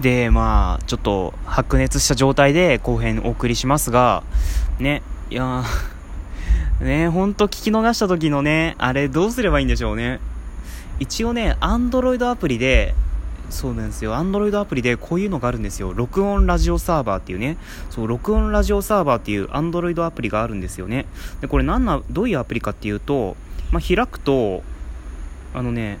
で、まあ、ちょっと白熱した状態で後編お送りしますが、ね、いやー、ね、ほんと聞き逃した時のね、あれどうすればいいんでしょうね。一応ね、アンドロイドアプリで、そうなんですよ。アンドロイドアプリでこういうのがあるんですよ。録音ラジオサーバーっていうね。そう、録音ラジオサーバーっていうアンドロイドアプリがあるんですよね。で、これ何な、どういうアプリかっていうと、まあ、開くと、あのね、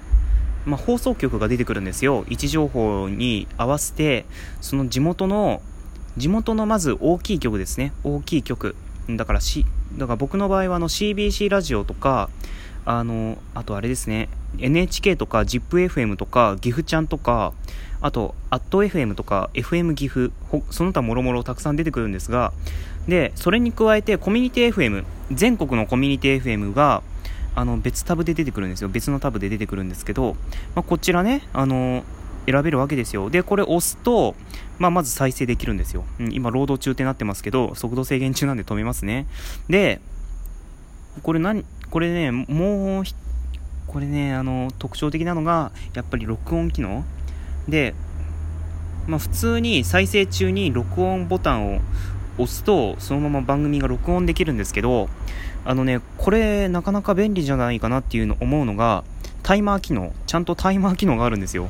まあ、放送局が出てくるんですよ。位置情報に合わせて、その地元の、地元のまず大きい曲ですね。大きい曲。だからし、だから僕の場合はあの CBC ラジオとか、あの、あとあれですね、NHK とか ZIPFM とか岐阜ちゃんとか、あと、アット FM とか FM 岐阜、その他もろもろたくさん出てくるんですが、で、それに加えてコミュニティ FM、全国のコミュニティ FM が、あの別タブで出てくるんですよ。別のタブで出てくるんですけど、まあ、こちらねあの選べるわけですよ。でこれ押すと、まあ、まず再生できるんですよ、うん、今労働中ってなってますけど速度制限中なんで止めますね。でこれ何これねもうこれねあの特徴的なのがやっぱり録音機能。でまあ、普通に再生中に録音ボタンを押すとそのまま番組が録音できるんですけどあのね、これなかなか便利じゃないかなっていうの思うのが、タイマー機能、ちゃんとタイマー機能があるんですよ。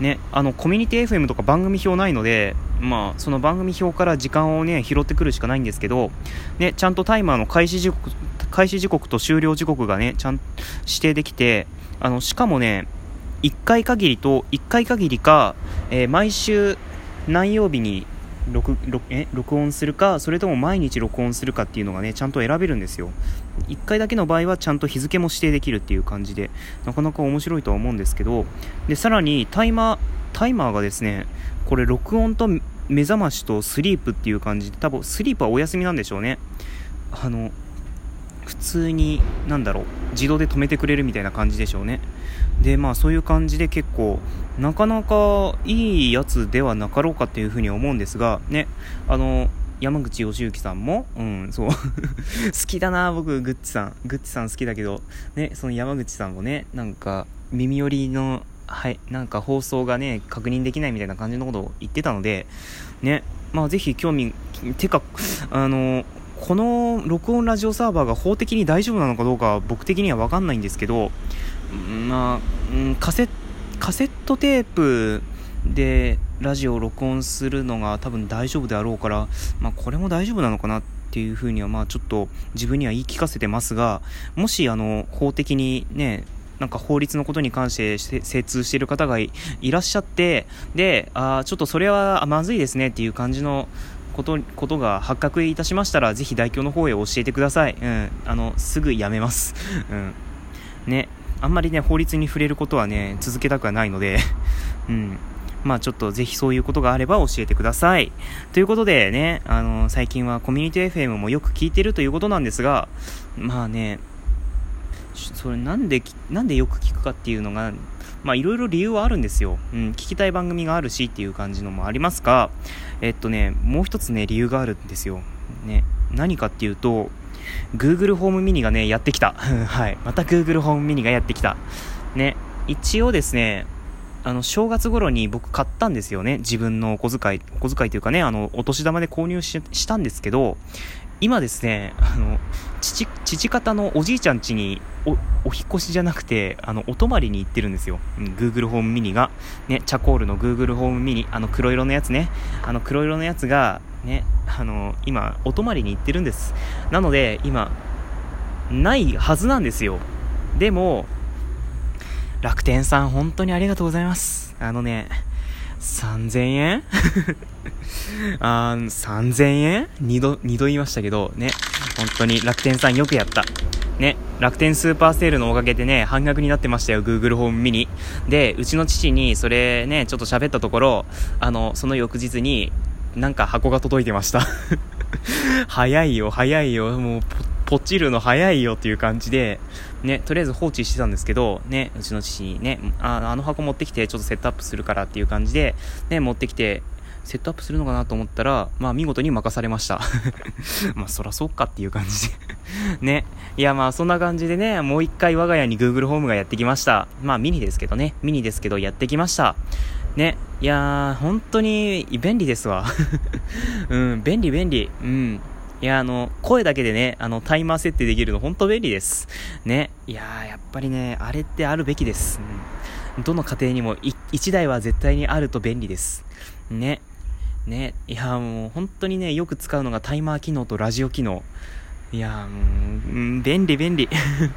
ね、あの、コミュニティ FM とか番組表ないので、まあ、その番組表から時間をね、拾ってくるしかないんですけど、ね、ちゃんとタイマーの開始時刻、開始時刻と終了時刻がね、ちゃん、指定できて、あの、しかもね、1回限りと、1回限りか、えー、毎週何曜日に録録え録音するかそれとも毎日録音するかっていうのがねちゃんと選べるんですよ。1回だけの場合はちゃんと日付も指定できるっていう感じでなかなか面白いとは思うんですけどでさらにタイマータイマーがですねこれ録音と目覚ましとスリープっていう感じで多分スリープはお休みなんでしょうね。あの普通に何だろう自動で止めてくれるみたいな感じでしょうねでまあそういう感じで結構なかなかいいやつではなかろうかっていうふうに思うんですがねあの山口義行さんも、うん、そう 好きだな、僕、グッチさん。グッチさん好きだけど、ね、その山口さんもね、なんか、耳寄りの、はい、なんか放送がね、確認できないみたいな感じのことを言ってたので、ね、まあぜひ興味、てか、あの、この録音ラジオサーバーが法的に大丈夫なのかどうか僕的には分かんないんですけど、まあ、カセカセットテープでラジオを録音するのが多分大丈夫であろうから、まあ、これも大丈夫なのかなっていうふうにはまあちょっと自分には言い聞かせてますがもしあの法的にねなんか法律のことに関して精通している方がいらっしゃってであちょっとそれはまずいですねっていう感じのことことが発覚いたしましたらぜひ代表の方へ教えてください、うん、あのすぐやめます、うん。ね、あんまりね、法律に触れることはね、続けたくはないので。うん。まあちょっとぜひそういうことがあれば教えてください。ということでね、あの、最近はコミュニティ FM もよく聞いてるということなんですが、まあね、それなんで、なんでよく聞くかっていうのが、まあいろいろ理由はあるんですよ。うん、聞きたい番組があるしっていう感じのもありますが、えっとね、もう一つね、理由があるんですよ。ね、何かっていうと、Google ホームミニがね、やってきた。はい。また Google ホームミニがやってきた。ね。一応ですね、あの、正月頃に僕買ったんですよね。自分のお小遣い、お小遣いというかね、あの、お年玉で購入ししたんですけど、今ですね、あの、父、父方のおじいちゃん家にお、お引越しじゃなくて、あの、お泊まりに行ってるんですよ。うん、Google ホームミニが。ね、チャコールの Google ホームミニ、あの黒色のやつね。あの黒色のやつが、ね、あの、今、お泊まりに行ってるんです。なので、今、ないはずなんですよ。でも、楽天さん、本当にありがとうございます。あのね、3000円？あー、3000円？二度、二度言いましたけど、ね、本当に楽天さんよくやった。ね、楽天スーパーセールのおかげでね、半額になってましたよ、Google ホームミニ。で、うちの父にそれね、ちょっと喋ったところ、あの、その翌日に、なんか箱が届いてました 早いよ、早いよ、もう、ポチるの早いよっていう感じで、ね、とりあえず放置してたんですけど、ね、うちの父にね、ああの箱持ってきて、ちょっとセットアップするからっていう感じで、ね、持ってきて、セットアップするのかなと思ったら、まあ見事に任されました。まあそらそうかっていう感じで ね。いやまあそんな感じでね、もう一回我が家に Google ホームがやってきました。まあミニですけどね、ミニですけどやってきました。ね、いやー、本当に便利ですわ。うん、便利便利。うん。いや、あの、声だけでね、あの、タイマー設定できるの本当便利です。ね。いやー、やっぱりね、あれってあるべきです。うん、どの家庭にも1台は絶対にあると便利です。ね。ね。いや、もう本当にね、よく使うのがタイマー機能とラジオ機能。いやー、うん、便利便利。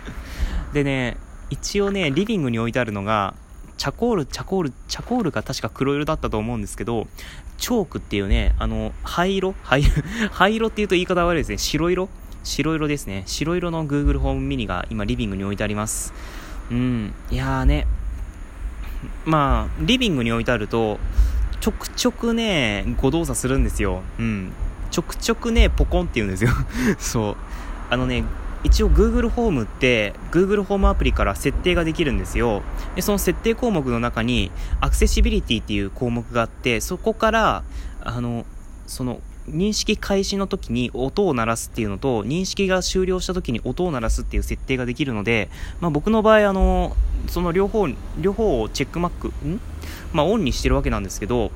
でね、一応ね、リビングに置いてあるのが、チャコール、チャコール、チャコールが確か黒色だったと思うんですけど、チョークっていうね、あの、灰色？灰色 灰色って言うと言い方悪いですね。白色？白色ですね。白色の Google ホームミニが今リビングに置いてあります。うん。いやーね。まあ、リビングに置いてあると、ちょくちょくね、誤動作するんですよ。うん。ちょくちょくね、ポコンって言うんですよ。そう。あのね、一応 Google ホームって Google ホームアプリから設定ができるんですよ。でその設定項目の中にアクセシビリティっていう項目があってそこからあのその認識開始の時に音を鳴らすっていうのと認識が終了した時に音を鳴らすっていう設定ができるので、まあ、僕の場合あのその両方両方をチェックマークん？まあ、オンにしてるわけなんですけど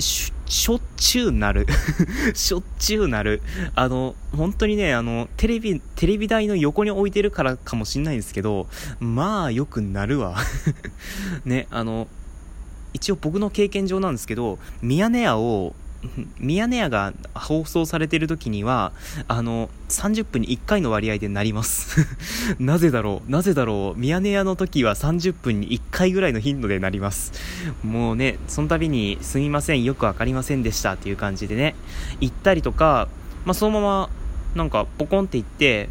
しょっちゅうなる しょっちゅうなる。あの、本当にね、あの、テレビ、テレビ台の横に置いてるからかもしんないんですけど、まあ、よくなるわ ね、あの、一応僕の経験上なんですけど、ミヤネ屋をミヤネ屋が放送されてる時には、あの、30分に1回の割合でなります なぜだろう？なぜだろう？ミヤネ屋の時は30分に1回ぐらいの頻度でなります。もうね、その度にすみません、よくわかりませんでしたっていう感じでね、行ったりとか、まあ、そのまま、なんか、ポコンって行って、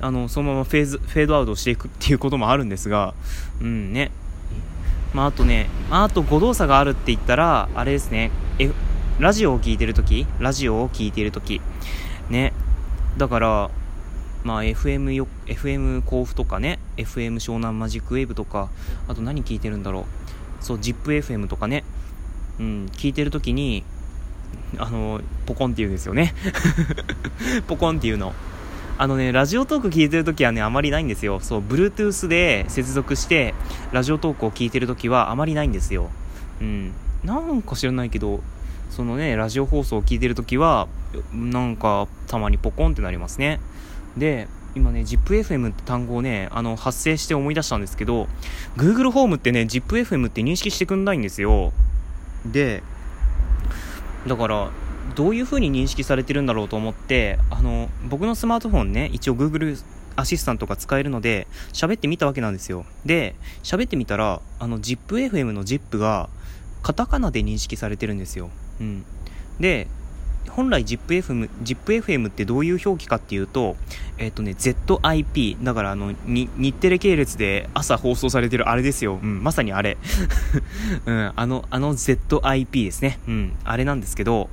あの、そのままフェーズ、フェードアウトしていく っていうこともあるんですが、うんね。まあ、あとね、あと誤動作があるって言ったら、あれですね、F ラジオを聴いてるとき、ラジオを聴いてるとき、ね。だから、まあ、FM よ、FM 甲府とかね、FM 湘南マジックウェーブとか、あと何聞いてるんだろう。そう、ZIPFM とかね。うん、聞いてるときに、あの、ポコンって言うんですよね。ポコンっていうの。あのね、ラジオトーク聞いてるときはね、あまりないんですよ。そう、Bluetooth で接続して、ラジオトークを聞いてるときはあまりないんですよ。うん。なんか知らないけど、そのね、ラジオ放送を聞いてるときは、なんか、たまにポコンってなりますね。で、今ね、ZIPFM って単語をね、あの、発生して思い出したんですけど、Google ホームってね、ZIPFM って認識してくんないんですよ。で、だから、どういう風に認識されてるんだろうと思って、あの、僕のスマートフォンね、一応 Google アシスタントが使えるので、喋ってみたわけなんですよ。で、喋ってみたら、あの、ZIPFM の ZIP が、カタカナで認識されてるんですよ。うん、で本来 ZIPFM, ZIPFM ってどういう表記かっていうと、えっ、ー、とね、ZIP。だからあの、に日テレ系列で朝放送されてるあれですよ。うん、まさにあれ。うん、あの、あの ZIP ですね。うん、あれなんですけど、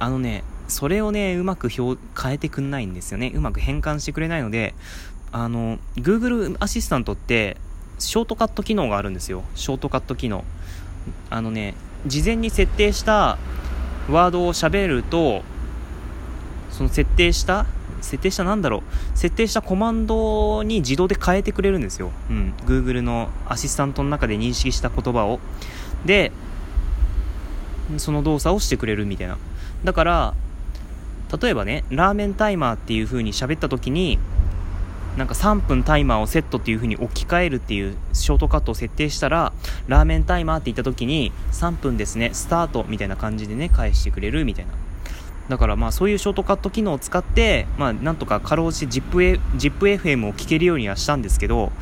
あのね、それをね、うまく表、変えてくんないんですよね。うまく変換してくれないので、あの、Google アシスタントって、ショートカット機能があるんですよ。ショートカット機能。あのね、事前に設定したワードを喋るとその設定した設定したなんだろう設定したコマンドに自動で変えてくれるんですよ、うん、Google のアシスタントの中で認識した言葉を。でその動作をしてくれるみたいな。だから例えばねラーメンタイマーっていう風に喋った時になんか3分タイマーをセットっていう風に置き換えるっていうショートカットを設定したら、ラーメンタイマーって言った時に、3分ですね、スタートみたいな感じでね、返してくれるみたいな。だからまあそういうショートカット機能を使って、まあなんとかかろうじ ZIP、ZIPFM を聞けるようにはしたんですけど、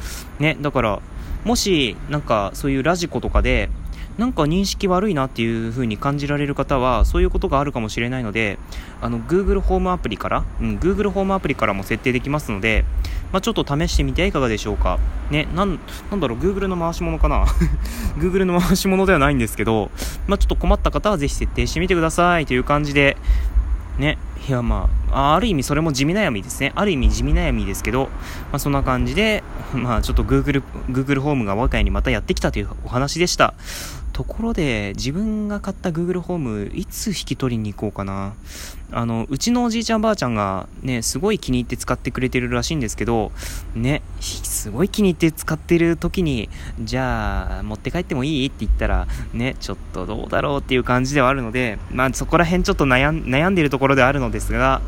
ね、だから、もしなんかそういうラジコとかで、なんか認識悪いなっていう風に感じられる方は、そういうことがあるかもしれないので、あの、Google ホームアプリから、うん、Google ホームアプリからも設定できますので、まあ、ちょっと試してみてはいかがでしょうか。ね、なん、なんだろう、Google の回し物かな ?Google の回し物ではないんですけど、まあ、ちょっと困った方はぜひ設定してみてくださいという感じで、ね、いやまあ、ある意味それも地味悩みですね。ある意味地味悩みですけど、まあそんな感じで、まあちょっと Google、Google ホームが我が家にまたやってきたというお話でした。ところで自分が買った Google ホームいつ引き取りに行こうかなあのうちのおじいちゃんばあちゃんがねすごい気に入って使ってくれてるらしいんですけどねすごい気に入って使ってる時にじゃあ持って帰ってもいい？って言ったらねちょっとどうだろうっていう感じではあるのでまあそこら辺ちょっと悩ん悩んでるところではあるのですが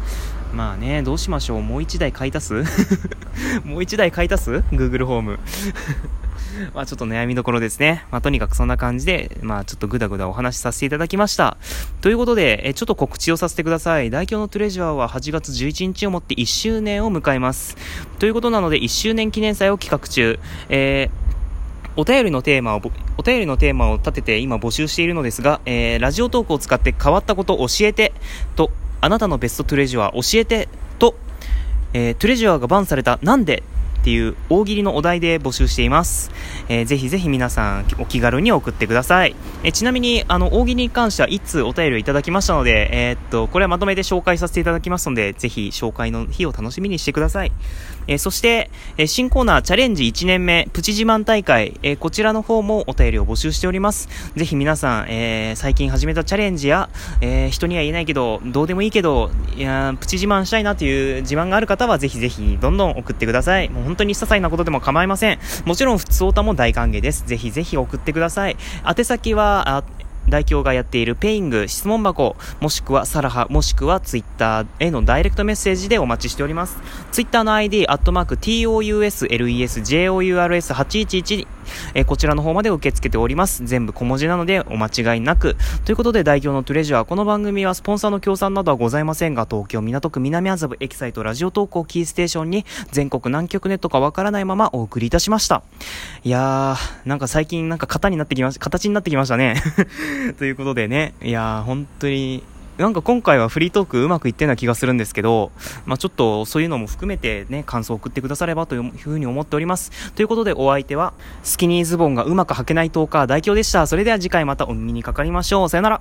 まあね、どうしましょう？もう1台買い足す？もう1台買い足す ?Google ホーム まあちょっと悩みどころですね。まあとにかくそんな感じで、まあちょっとぐだぐだお話しさせていただきました。ということで、えちょっと告知をさせてください。大京のトレジャーは8月11日をもって1周年を迎えます。ということなので1周年記念祭を企画中、えーお便りのテーマを、お便りのテーマを立てて今募集しているのですが、えー、ラジオトークを使って変わったことを教えて、と、あなたのベストトレジュア教えて、と、えー、トレジュアがバンされたなんでっていう大喜利のお題で募集しています。えー、ぜひぜひ皆さんお気軽に送ってください。えー、ちなみに、あの、大喜利に関しては1通お便りをいただきましたので、えー、っと、これはまとめて紹介させていただきますので、ぜひ紹介の日を楽しみにしてください。え、そして、え、新コーナーチャレンジ1年目プチ自慢大会、え、こちらの方もお便りを募集しております。ぜひ皆さん、え、最近始めたチャレンジや、え、人には言えないけど、どうでもいいけど、いやプチ自慢したいなという自慢がある方はぜひぜひどんどん送ってください。もう本当に些細なことでも構いません。もちろん、普通オタも大歓迎です。ぜひぜひ送ってください。宛先は、代表がやっているペイング質問箱、もしくはサラハ、もしくはツイッターへのダイレクトメッセージでお待ちしております。ツイッターの ID、アットマーク、TOUSLESJOURS811、え、こちらの方まで受け付けております。全部小文字なのでお間違いなく。ということで、代表のトレジャー、この番組はスポンサーの協賛などはございませんが、東京港区南麻布エキサイトラジオ投稿キーステーションに全国南極ネットかわからないままお送りいたしました。いやー、なんか最近なんか型になってきまし、形になってきましたね。ということでね、いやー、本当に、なんか今回はフリートークうまくいってるような気がするんですけど、まあ、ちょっとそういうのも含めてね、感想を送ってくださればというふうに思っております。ということでお相手は、スキニーズボンがうまく履けないトーカー代表でした。それでは次回またお耳にかかりましょう。さよなら。